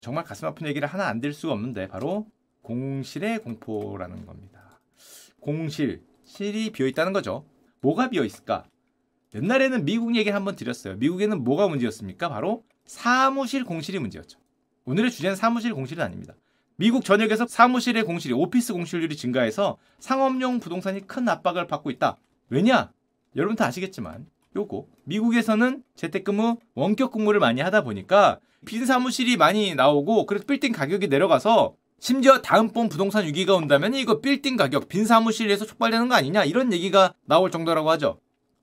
정말 가슴 아픈 얘기를 하나 안 들 수가 없는데 바로 공실의 공포라는 겁니다. 공실, 실이 비어 있다는 거죠. 뭐가 비어 있을까? 옛날에는 미국 얘기 한번 드렸어요. 미국에는 뭐가 문제였습니까? 바로 사무실 공실이 문제였죠. 오늘의 주제는 사무실 공실은 아닙니다. 미국 전역에서 사무실의 공실이 오피스 공실률이 증가해서 상업용 부동산이 큰 압박을 받고 있다. 왜냐? 여러분 다 아시겠지만 요거 미국에서는 재택근무 원격 근무를 많이 하다 보니까 빈 사무실이 많이 나오고 그래서 빌딩 가격이 내려가서 심지어 다음번 부동산 위기가 온다면 이거 빌딩 가격 빈 사무실에서 촉발되는 거 아니냐 이런 얘기가 나올 정도라고 하죠.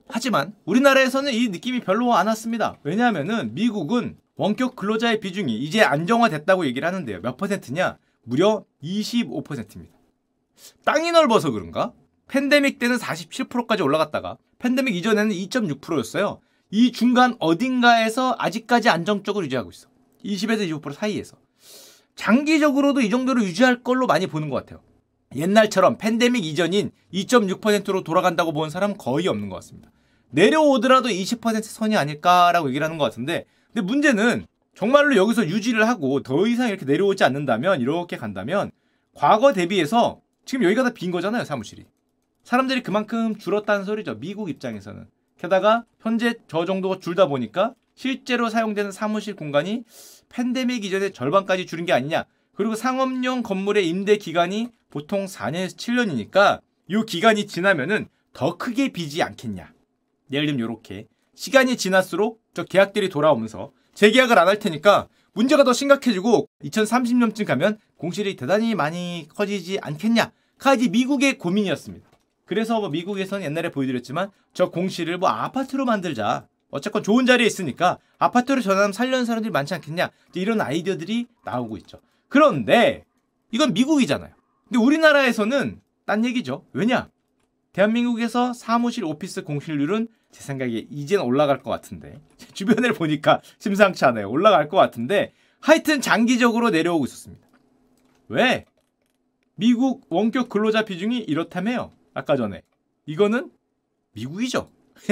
하지만 우리나라에서는 이 느낌이 별로 안 왔습니다. 왜냐하면은 미국은 원격 근로자의 비중이 이제 안정화됐다고 얘기를 하는데요. 몇 퍼센트냐? 무려 25%입니다. 땅이 넓어서 그런가? 팬데믹 때는 47%까지 올라갔다가 팬데믹 이전에는 2.6%였어요. 이 중간 어딘가에서 아직까지 안정적으로 유지하고 있어. 20에서 25% 사이에서. 장기적으로도 이 정도로 유지할 걸로 많이 보는 것 같아요. 옛날처럼 팬데믹 이전인 2.6%로 돌아간다고 보는 사람은 거의 없는 것 같습니다. 내려오더라도 20% 선이 아닐까라고 얘기를 하는 것 같은데 근데 문제는 정말로 여기서 유지를 하고 더 이상 이렇게 내려오지 않는다면 이렇게 간다면 과거 대비해서 지금 여기가 다 빈 거잖아요 사무실이 사람들이 그만큼 줄었다는 소리죠. 미국 입장에서는. 게다가 현재 저 정도가 줄다 보니까 실제로 사용되는 사무실 공간이 팬데믹 이전에 절반까지 줄인 게 아니냐. 그리고 상업용 건물의 임대 기간이 보통 4년에서 7년이니까 이 기간이 지나면은 더 크게 비지 않겠냐. 예를 들면 이렇게. 시간이 지날수록 저 계약들이 돌아오면서 재계약을 안 할 테니까 문제가 더 심각해지고 2030년쯤 가면 공실이 대단히 많이 커지지 않겠냐가 이제 미국의 고민이었습니다. 그래서 뭐 미국에서는 옛날에 보여드렸지만 저 공실을 뭐 아파트로 만들자. 어쨌건 좋은 자리에 있으니까 아파트로 전환하면 살려는 사람들이 많지 않겠냐. 이런 아이디어들이 나오고 있죠. 그런데 이건 미국이잖아요. 근데 우리나라에서는 딴 얘기죠. 왜냐? 대한민국에서 사무실 오피스 공실률은 제 생각에 이젠 올라갈 것 같은데 주변을 보니까 심상치 않아요. 올라갈 것 같은데 하여튼 장기적으로 내려오고 있었습니다. 왜? 미국 원격 근로자 비중이 이렇다며요. 아까 전에 이거는 미국이죠.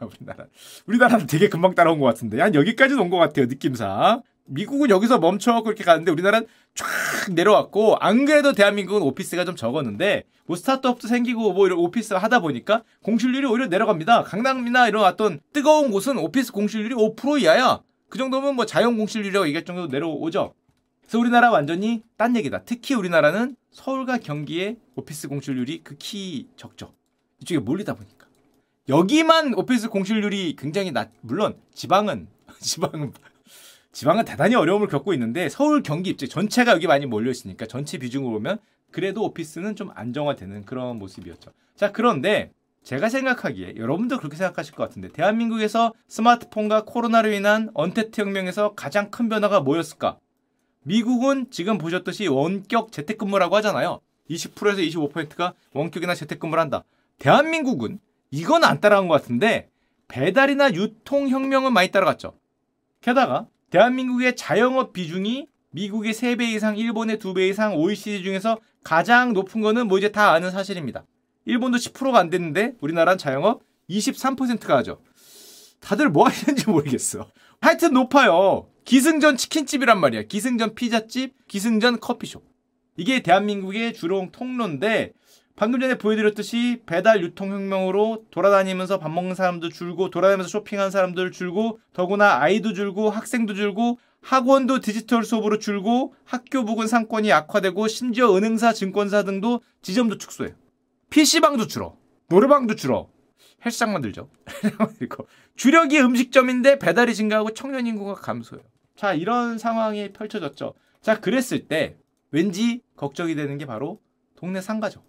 우리나라 우리나라는 되게 금방 따라온 것 같은데 한 여기까지는 온것 같아요 느낌상. 미국은 여기서 멈춰갖고 이렇게 가는데 우리나라는 쫙 내려왔고 안 그래도 대한민국은 오피스가 좀 적었는데 뭐 스타트업도 생기고 뭐 이런 오피스 하다 보니까 공실률이 오히려 내려갑니다. 강남이나 이런 어떤 뜨거운 곳은 오피스 공실률이 5% 이하야. 그 정도면 뭐 자연 공실률이라고 얘기할 정도로 내려오죠. 그래서 우리나라 완전히 딴 얘기다. 특히 우리나라는 서울과 경기의 오피스 공실률이 극히 적죠. 이쪽에 몰리다 보니까. 여기만 오피스 공실률이 굉장히 낮, 물론 지방은, 지방은 지방은 대단히 어려움을 겪고 있는데 서울, 경기 입지 전체가 여기 많이 몰려 있으니까 전체 비중으로 보면 그래도 오피스는 좀 안정화되는 그런 모습이었죠. 자, 그런데 제가 생각하기에 여러분도 그렇게 생각하실 것 같은데 대한민국에서 스마트폰과 코로나로 인한 언택트 혁명에서 가장 큰 변화가 뭐였을까? 미국은 지금 보셨듯이 원격 재택근무라고 하잖아요. 20%에서 25%가 원격이나 재택근무를 한다. 대한민국은 이건 안 따라간 것 같은데 배달이나 유통혁명은 많이 따라갔죠. 게다가 대한민국의 자영업 비중이 미국의 3배 이상, 일본의 2배 이상, OECD 중에서 가장 높은 거는 뭐 이제 다 아는 사실입니다. 일본도 10%가 안 됐는데 우리나라는 자영업 23%가 하죠. 다들 뭐 하시는지 모르겠어. 하여튼 높아요. 기승전 치킨집이란 말이야. 기승전 피자집, 기승전 커피숍. 이게 대한민국의 주로 통로인데 방금 전에 보여드렸듯이 배달 유통혁명으로 돌아다니면서 밥 먹는 사람도 줄고 돌아다니면서 쇼핑하는 사람들 줄고 더구나 아이도 줄고 학생도 줄고 학원도 디지털 수업으로 줄고 학교 부근 상권이 악화되고 심지어 은행사 증권사 등도 지점도 축소해요. PC방도 줄어. 노래방도 줄어. 헬스장 만 들죠. 주력이 음식점인데 배달이 증가하고 청년 인구가 감소해요. 자, 이런 상황이 펼쳐졌죠. 자, 그랬을 때 왠지 걱정이 되는 게 바로 동네 상가죠.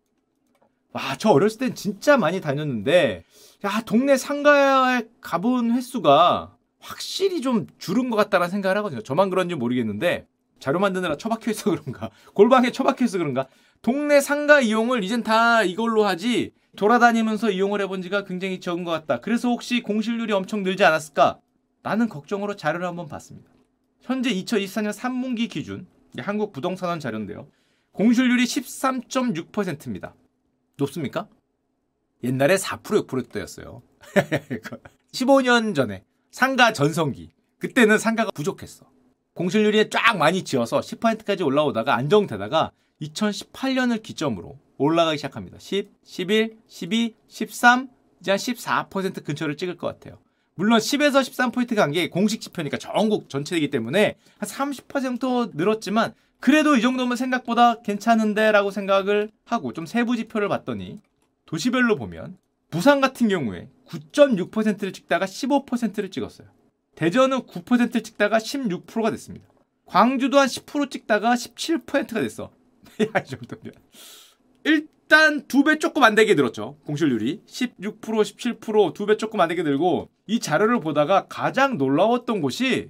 와, 저 어렸을 땐 진짜 많이 다녔는데, 야, 동네 상가에 가본 횟수가 확실히 좀 줄은 것 같다는 생각을 하거든요. 저만 그런지 모르겠는데, 자료 만드느라 처박혀 있어 그런가, 골방에 처박혀 있어 그런가, 동네 상가 이용을 이젠 다 이걸로 하지, 돌아다니면서 이용을 해본 지가 굉장히 적은 것 같다. 그래서 혹시 공실률이 엄청 늘지 않았을까? 라는 걱정으로 자료를 한번 봤습니다. 현재 2024년 3분기 기준, 한국 부동산원 자료인데요. 공실률이 13.6%입니다. 높습니까? 옛날에 4% 6%대였어요. 15년 전에 상가 전성기 그때는 상가가 부족했어. 공실률이 쫙 많이 지어서 10%까지 올라오다가 안정되다가 2018년을 기점으로 올라가기 시작합니다. 10, 11, 12, 13, 이제 한 14% 근처를 찍을 것 같아요. 물론 10에서 13포인트 간 게 공식 지표니까 전국 전체이기 때문에 한 30% 늘었지만 그래도 이 정도면 생각보다 괜찮은데 라고 생각을 하고 좀 세부 지표를 봤더니 도시별로 보면 부산 같은 경우에 9.6%를 찍다가 15%를 찍었어요. 대전은 9%를 찍다가 16%가 됐습니다. 광주도 한 10% 찍다가 17%가 됐어. 야, 이 정도면. 일단 두 배 조금 안 되게 늘었죠. 공실률이. 16%, 17%, 두 배 조금 안 되게 늘고 이 자료를 보다가 가장 놀라웠던 곳이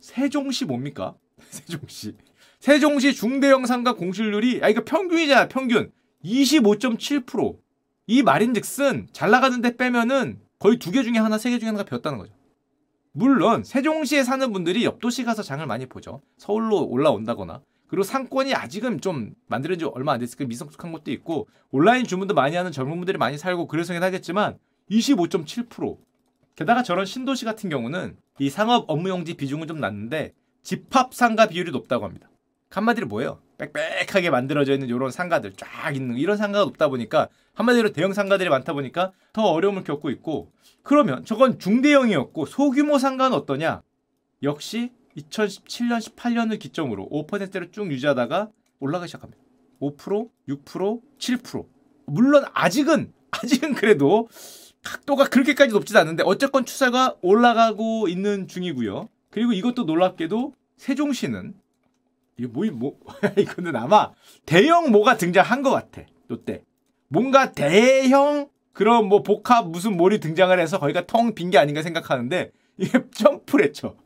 세종시 뭡니까? 세종시. 세종시 중대형 상가 공실률이 아 이거 평균이잖아, 평균. 25.7%. 이 말인즉슨 잘 나가는데 빼면은 거의 두 개 중에 하나, 세 개 중에 하나가 비었다는 거죠. 물론 세종시에 사는 분들이 옆 도시 가서 장을 많이 보죠. 서울로 올라온다거나 그리고 상권이 아직은 좀 만들어진 지 얼마 안 됐으니까 미성숙한 것도 있고 온라인 주문도 많이 하는 젊은 분들이 많이 살고 그래서긴 하겠지만 25.7% 게다가 저런 신도시 같은 경우는 이 상업 업무용지 비중은 좀 낮는데 집합 상가 비율이 높다고 합니다. 한마디로 뭐예요? 빽빽하게 만들어져 있는 이런 상가들 쫙 있는 이런 상가가 높다 보니까 한마디로 대형 상가들이 많다 보니까 더 어려움을 겪고 있고 그러면 저건 중대형이었고 소규모 상가는 어떠냐? 역시 2017년 18년을 기점으로 5%를 쭉 유지하다가 올라가기 시작합니다. 5%, 6%, 7%. 물론 아직은 아직은 그래도 각도가 그렇게까지 높지도 않은데 어쨌건 추세가 올라가고 있는 중이고요. 그리고 이것도 놀랍게도 세종시는 이게 뭐, 뭐, 이거는 아마 대형 뭐가 등장한 것 같아. 롯데. 뭔가 대형 그런 뭐 복합 무슨 몰이 등장을 해서 거기가 텅 빈 게 아닌가 생각하는데 이게 점프를 했죠.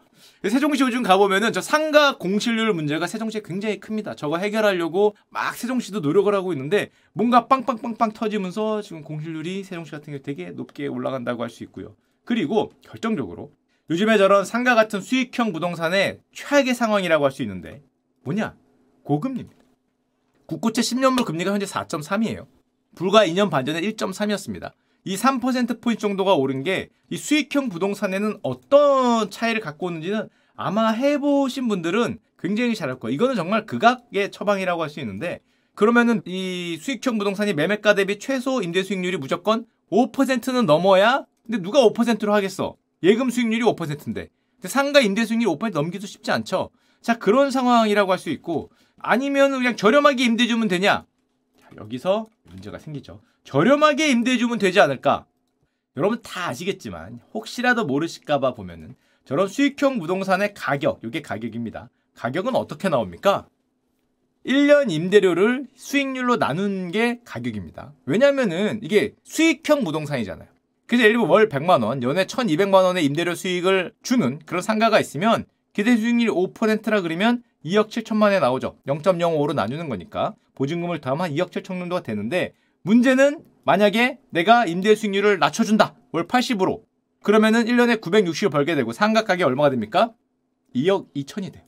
세종시 요즘 가보면은 저 상가 공실률 문제가 세종시에 굉장히 큽니다. 저거 해결하려고 막 세종시도 노력을 하고 있는데 뭔가 빵빵빵빵 터지면서 지금 공실률이 세종시 같은 경우 되게 높게 올라간다고 할 수 있고요. 그리고 결정적으로 요즘에 저런 상가 같은 수익형 부동산의 최악의 상황이라고 할 수 있는데 뭐냐? 고금리입니다. 국고채 10년물 금리가 현재 4.3이에요. 불과 2년 반 전에 1.3이었습니다. 이 3%포인트 정도가 오른 게 이 수익형 부동산에는 어떤 차이를 갖고 오는지는 아마 해보신 분들은 굉장히 잘알 거예요. 이거는 정말 극악의 처방이라고 할 수 있는데 그러면은 이 수익형 부동산이 매매가 대비 최소 임대 수익률이 무조건 5%는 넘어야 근데 누가 5%로 하겠어? 예금 수익률이 5%인데 근데 상가 임대 수익률이 5% 넘기도 쉽지 않죠. 자 그런 상황이라고 할 수 있고 아니면 그냥 저렴하게 임대 주면 되냐? 자, 여기서 문제가 생기죠. 저렴하게 임대 주면 되지 않을까? 여러분 다 아시겠지만 혹시라도 모르실까봐 보면은 저런 수익형 부동산의 가격, 이게 가격입니다. 가격은 어떻게 나옵니까? 1년 임대료를 수익률로 나눈 게 가격입니다. 왜냐면은 이게 수익형 부동산이잖아요. 그래서 예를 들면 월 100만 원, 연에 1200만 원의 임대료 수익을 주는 그런 상가가 있으면 기대 수익률이 5%라 그러면 2억 7천만 원에 나오죠. 0.05로 나누는 거니까 보증금을 더하면 2억 7천 정도가 되는데 문제는 만약에 내가 임대 수익률을 낮춰준다. 월 80으로. 그러면은 1년에 960을 벌게 되고 상가 가격 얼마가 됩니까? 2억 2천이 돼.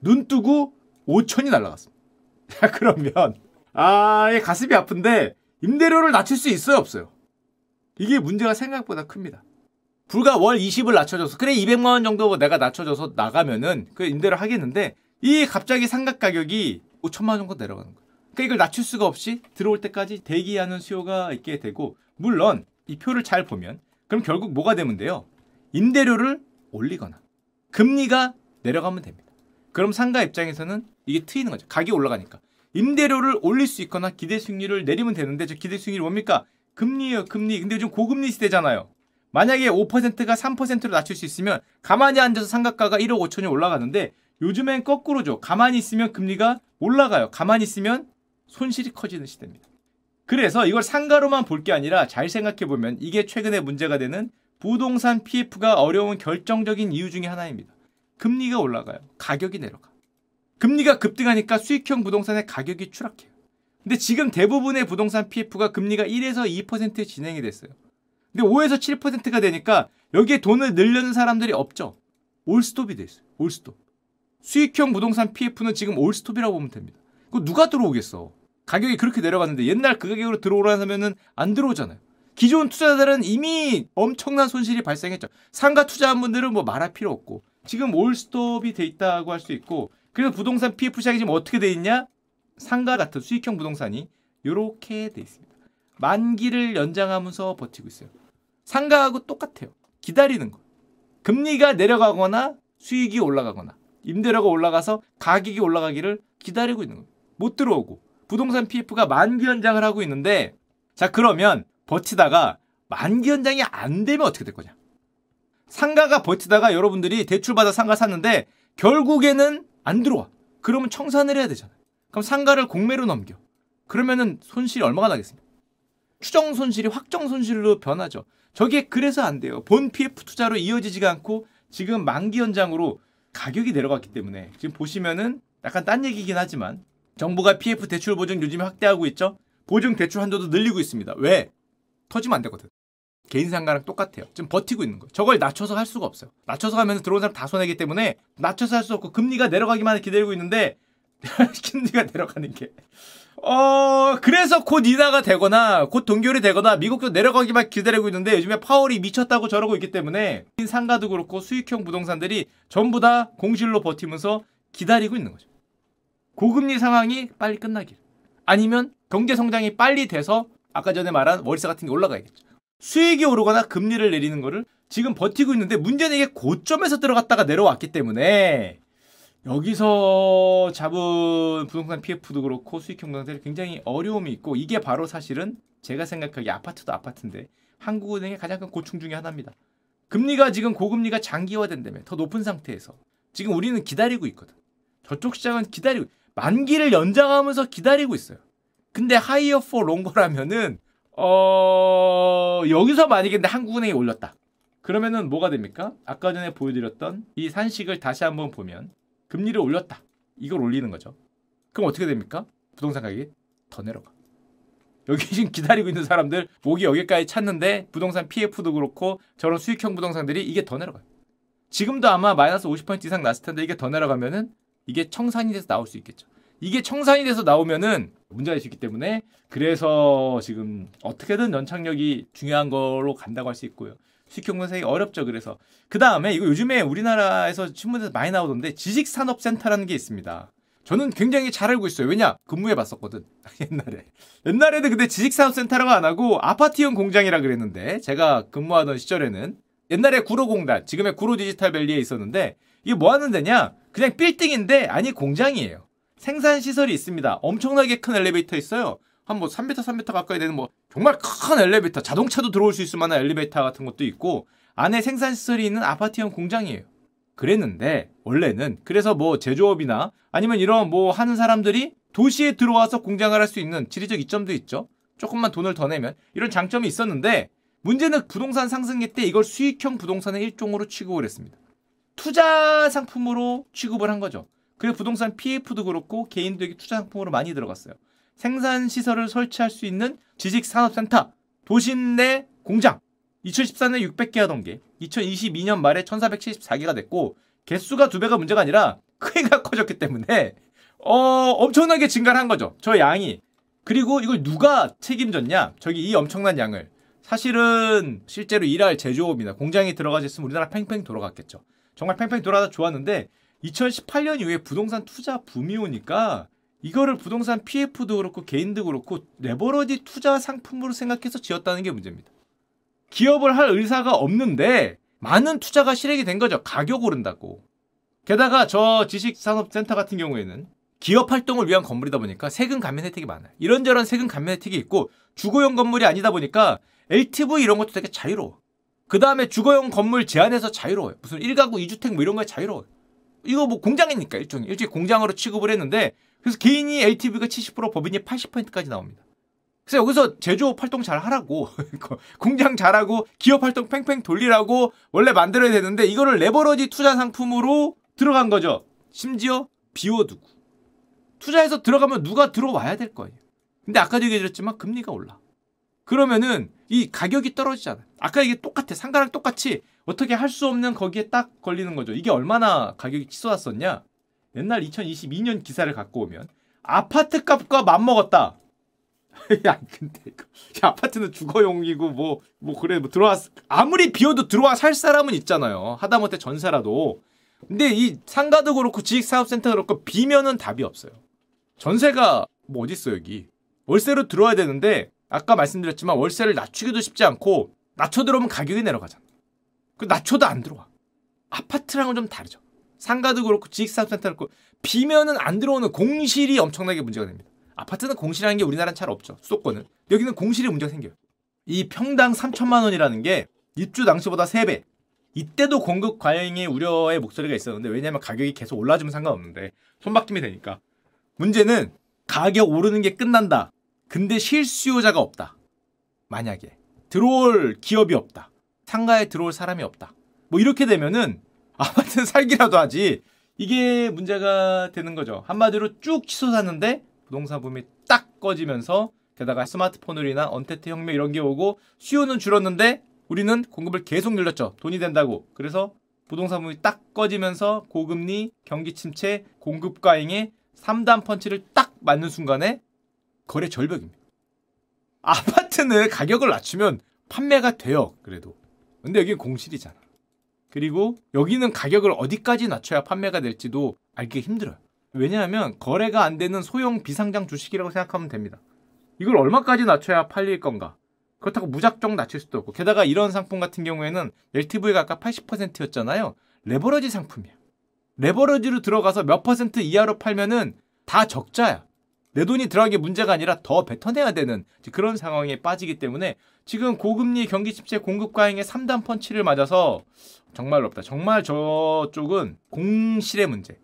눈 뜨고 5천이 날라갔습니다. 자, 그러면 아, 예, 가슴이 아픈데 임대료를 낮출 수 있어요, 없어요? 이게 문제가 생각보다 큽니다. 불과 월 20을 낮춰줘서 그래 200만 원 정도 내가 낮춰줘서 나가면은 그 임대를 하겠는데 이 갑자기 상가 가격이 5천만 원 정도 내려가는 거예요. 그러니까 이걸 낮출 수가 없이 들어올 때까지 대기하는 수요가 있게 되고 물론 이 표를 잘 보면 그럼 결국 뭐가 되면 돼요? 임대료를 올리거나 금리가 내려가면 됩니다. 그럼 상가 입장에서는 이게 트이는 거죠. 가격이 올라가니까. 임대료를 올릴 수 있거나 기대 수익률을 내리면 되는데 저 기대 수익률이 뭡니까? 금리예요, 금리. 근데 요즘 고금리 시대잖아요. 만약에 5%가 3%로 낮출 수 있으면 가만히 앉아서 상가가가 1억 5천이 올라가는데 요즘엔 거꾸로죠. 가만히 있으면 금리가 올라가요. 가만히 있으면 손실이 커지는 시대입니다. 그래서 이걸 상가로만 볼 게 아니라 잘 생각해 보면 이게 최근에 문제가 되는 부동산 PF가 어려운 결정적인 이유 중의 하나입니다. 금리가 올라가요. 가격이 내려가. 금리가 급등하니까 수익형 부동산의 가격이 추락해요. 근데 지금 대부분의 부동산 PF가 금리가 1에서 2%에 진행이 됐어요. 근데 5에서 7%가 되니까 여기에 돈을 늘려는 사람들이 없죠. 올스톱이 됐어요. 올스톱. 수익형 부동산 PF는 지금 올스톱이라고 보면 됩니다. 그 누가 들어오겠어? 가격이 그렇게 내려갔는데 옛날 그 가격으로 들어오라면은 안 들어오잖아요. 기존 투자자들은 이미 엄청난 손실이 발생했죠. 상가 투자한 분들은 뭐 말할 필요 없고 지금 올스톱이 돼 있다고 할 수 있고 그래서 부동산 PF 시장이 지금 어떻게 돼 있냐? 상가 같은 수익형 부동산이 이렇게 돼 있습니다. 만기를 연장하면서 버티고 있어요. 상가하고 똑같아요. 기다리는 거. 금리가 내려가거나 수익이 올라가거나 임대료가 올라가서 가격이 올라가기를 기다리고 있는 거예요. 못 들어오고 부동산 PF가 만기 연장을 하고 있는데 자 그러면 버티다가 만기 연장이 안 되면 어떻게 될 거냐? 상가가 버티다가 여러분들이 대출받아 상가 샀는데 결국에는 안 들어와. 그러면 청산을 해야 되잖아요. 그럼 상가를 공매로 넘겨. 그러면은 손실이 얼마가 나겠습니까? 추정 손실이 확정 손실로 변하죠. 저게 그래서 안 돼요. 본 PF 투자로 이어지지가 않고 지금 만기 연장으로 가격이 내려갔기 때문에 지금 보시면은 약간 딴 얘기긴 하지만 정부가 PF 대출 보증 요즘에 확대하고 있죠. 보증 대출 한도도 늘리고 있습니다. 왜? 터지면 안 되거든. 개인 상가랑 똑같아요. 지금 버티고 있는 거예요. 저걸 낮춰서 할 수가 없어요. 낮춰서 가면 들어온 사람 다 손해기 때문에 낮춰서 할 수 없고 금리가 내려가기만 기다리고 있는데 금리가 내려가는 게 어, 그래서 곧 인하가 되거나, 곧 동결이 되거나, 미국도 내려가기만 기다리고 있는데, 요즘에 파월이 미쳤다고 저러고 있기 때문에, 상가도 그렇고, 수익형 부동산들이 전부 다 공실로 버티면서 기다리고 있는 거죠. 고금리 상황이 빨리 끝나길. 아니면 경제 성장이 빨리 돼서, 아까 전에 말한 월세 같은 게 올라가야겠죠. 수익이 오르거나 금리를 내리는 거를 지금 버티고 있는데, 문제는 이게 고점에서 들어갔다가 내려왔기 때문에, 여기서 잡은 부동산 PF도 그렇고 수익형 부동산이 굉장히 어려움이 있고 이게 바로 사실은 제가 생각하기에 아파트도 아파트인데 한국은행의 가장 큰 고충 중의 하나입니다. 금리가 지금 고금리가 장기화된다며 더 높은 상태에서 지금 우리는 기다리고 있거든. 저쪽 시장은 기다리고 만기를 연장하면서 기다리고 있어요. 근데 higher for longer라면은 어 여기서 만약에 한국은행이 올렸다. 그러면은 뭐가 됩니까? 아까 전에 보여드렸던 이 산식을 다시 한번 보면 금리를 올렸다. 이걸 올리는 거죠. 그럼 어떻게 됩니까? 부동산 가격이 더 내려가. 여기 지금 기다리고 있는 사람들 목이 여기까지 찼는데 부동산 PF도 그렇고 저런 수익형 부동산들이 이게 더 내려가요. 지금도 아마 마이너스 50% 이상 났을 텐데 이게 더 내려가면은 이게 청산이 돼서 나올 수 있겠죠. 이게 청산이 돼서 나오면은 문제가 있기 때문에 그래서 지금 어떻게든 연착력이 중요한 걸로 간다고 할 수 있고요. 수익형분석이 어렵죠. 그래서 그 다음에 이거 요즘에 우리나라에서 신문에서 많이 나오던데 지식산업센터라는 게 있습니다. 저는 굉장히 잘 알고 있어요. 왜냐? 근무해 봤었거든. 옛날에. 옛날에는 근데 지식산업센터라고 안 하고 아파트형 공장이라 그랬는데 제가 근무하던 시절에는 옛날에 구로공단, 지금의 구로디지털밸리에 있었는데 이게 뭐 하는 데냐? 그냥 빌딩인데 아니 공장이에요. 생산 시설이 있습니다. 엄청나게 큰 엘리베이터 있어요. 한 뭐 3m, 3m 가까이 되는 뭐 정말 큰 엘리베이터, 자동차도 들어올 수 있을 만한 엘리베이터 같은 것도 있고 안에 생산 시설이 있는 아파트형 공장이에요. 그랬는데 원래는 그래서 뭐 제조업이나 아니면 이런 뭐 하는 사람들이 도시에 들어와서 공장을 할 수 있는 지리적 이점도 있죠. 조금만 돈을 더 내면 이런 장점이 있었는데 문제는 부동산 상승기 때 이걸 수익형 부동산의 일종으로 취급을 했습니다. 투자 상품으로 취급을 한 거죠. 그래서 부동산 PF도 그렇고 여기 투자 상품으로 많이 들어갔어요. 생산 시설을 설치할 수 있는 지식 산업센터, 도심 내 공장. 2014년에 600개 하던 게 2022년 말에 1474개가 됐고 개수가 두 배가 문제가 아니라 크기가 커졌기 때문에 어, 엄청나게 증가를 한 거죠. 저 양이. 그리고 이걸 누가 책임졌냐? 저기 이 엄청난 양을. 사실은 실제로 일할 제조업이나 공장이 들어가졌으면 우리나라 팽팽 돌아갔겠죠. 정말 팽팽 돌아다 좋았는데 2018년 이후에 부동산 투자 붐이 오니까 이거를 부동산 PF도 그렇고 개인도 그렇고 레버러지 투자 상품으로 생각해서 지었다는 게 문제입니다. 기업을 할 의사가 없는데 많은 투자가 실행이 된 거죠. 가격 오른다고. 게다가 저 지식산업센터 같은 경우에는 기업 활동을 위한 건물이다 보니까 세금 감면 혜택이 많아요. 이런저런 세금 감면 혜택이 있고 주거용 건물이 아니다 보니까 LTV 이런 것도 되게 자유로워. 그 다음에 주거용 건물 제한해서 자유로워요. 무슨 1가구 2주택 뭐 이런 거에 자유로워요. 이거 뭐 공장이니까 일종의 일종의 공장으로 취급을 했는데 그래서 개인이 LTV가 70% 법인이 80%까지 나옵니다. 그래서 여기서 제조업 활동 잘 하라고 공장 잘하고 기업 활동 팽팽 돌리라고 원래 만들어야 되는데 이거를 레버러지 투자 상품으로 들어간 거죠. 심지어 비워두고 투자해서 들어가면 누가 들어와야 될 거예요. 근데 아까도 얘기해드렸지만 금리가 올라. 그러면은 이 가격이 떨어지잖아요. 아까 이게 똑같아. 상가랑 똑같이 어떻게 할 수 없는 거기에 딱 걸리는 거죠. 이게 얼마나 가격이 치솟았었냐? 옛날 2022년 기사를 갖고 오면 아파트 값과 맞먹었다. 야 근데 이거 야, 아파트는 주거용이고 뭐뭐 그래 뭐 들어와 아무리 비어도 들어와 살 사람은 있잖아요. 하다못해 전세라도. 근데 이 상가도 그렇고 지식사업센터 그렇고 비면은 답이 없어요. 전세가 뭐 어디 있어 여기 월세로 들어와야 되는데 아까 말씀드렸지만 월세를 낮추기도 쉽지 않고 낮춰 들어오면 가격이 내려가잖아. 그 낮춰도 안 들어와. 아파트랑은 좀 다르죠. 상가도 그렇고 지식사업센터 그렇고 비면은 안 들어오는 공실이 엄청나게 문제가 됩니다. 아파트는 공실이라는 게 우리나라는 잘 없죠. 수도권은. 여기는 공실이 문제가 생겨요. 이 평당 3천만 원이라는 게 입주 당시보다 3배. 이때도 공급 과잉의 우려의 목소리가 있었는데 왜냐하면 가격이 계속 올라주면 상관없는데 손바뀜이 되니까. 문제는 가격 오르는 게 끝난다. 근데 실수요자가 없다. 만약에 들어올 기업이 없다. 상가에 들어올 사람이 없다. 뭐 이렇게 되면은 아파트는 살기라도 하지. 이게 문제가 되는 거죠. 한마디로 쭉 치솟았는데 부동산 붐이 딱 꺼지면서 게다가 스마트폰을이나 언택트 혁명 이런 게 오고 수요는 줄었는데 우리는 공급을 계속 늘렸죠. 돈이 된다고. 그래서 부동산 붐이 딱 꺼지면서 고금리, 경기 침체, 공급 과잉에 3단 펀치를 딱 맞는 순간에 거래 절벽입니다. 아파트는 가격을 낮추면 판매가 돼요. 그래도. 근데 여기 공실이잖아. 그리고 여기는 가격을 어디까지 낮춰야 판매가 될지도 알기 힘들어요. 왜냐하면 거래가 안 되는 소형 비상장 주식이라고 생각하면 됩니다. 이걸 얼마까지 낮춰야 팔릴 건가? 그렇다고 무작정 낮출 수도 없고 게다가 이런 상품 같은 경우에는 LTV가 아까 80%였잖아요. 레버러지 상품이야. 레버러지로 들어가서 몇 퍼센트 이하로 팔면은 다 적자야. 내 돈이 들어가게 문제가 아니라 더 뱉어내야 되는 그런 상황에 빠지기 때문에 지금 고금리 경기 침체 공급 과잉의 3단 펀치를 맞아서 정말 어렵다. 정말 저쪽은 공실의 문제.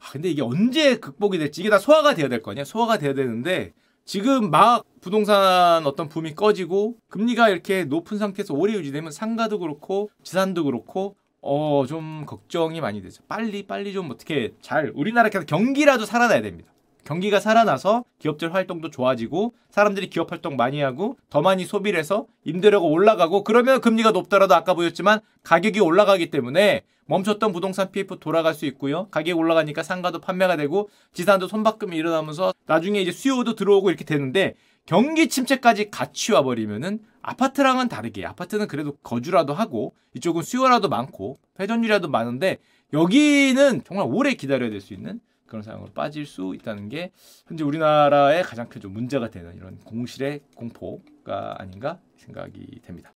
아, 근데 이게 언제 극복이 될지 이게 다 소화가 되어야 될 거 아니야? 소화가 되어야 되는데 지금 막 부동산 어떤 붐이 꺼지고 금리가 이렇게 높은 상태에서 오래 유지되면 상가도 그렇고 지산도 그렇고 어 좀 걱정이 많이 되죠. 빨리 빨리 좀 어떻게 잘 우리나라 경기라도 살아나야 됩니다. 경기가 살아나서 기업들 활동도 좋아지고 사람들이 기업 활동 많이 하고 더 많이 소비를 해서 임대료가 올라가고 그러면 금리가 높더라도 아까 보였지만 가격이 올라가기 때문에 멈췄던 부동산 PF 돌아갈 수 있고요. 가격이 올라가니까 상가도 판매가 되고 지산도 손바꿈이 일어나면서 나중에 이제 수요도 들어오고 이렇게 되는데 경기 침체까지 같이 와버리면은 아파트랑은 다르게 아파트는 그래도 거주라도 하고 이쪽은 수요라도 많고 회전율이라도 많은데 여기는 정말 오래 기다려야 될 수 있는 그런 상황으로 빠질 수 있다는 게 현재 우리나라의 가장 큰 문제가 되는 이런 공실의 공포가 아닌가 생각이 됩니다.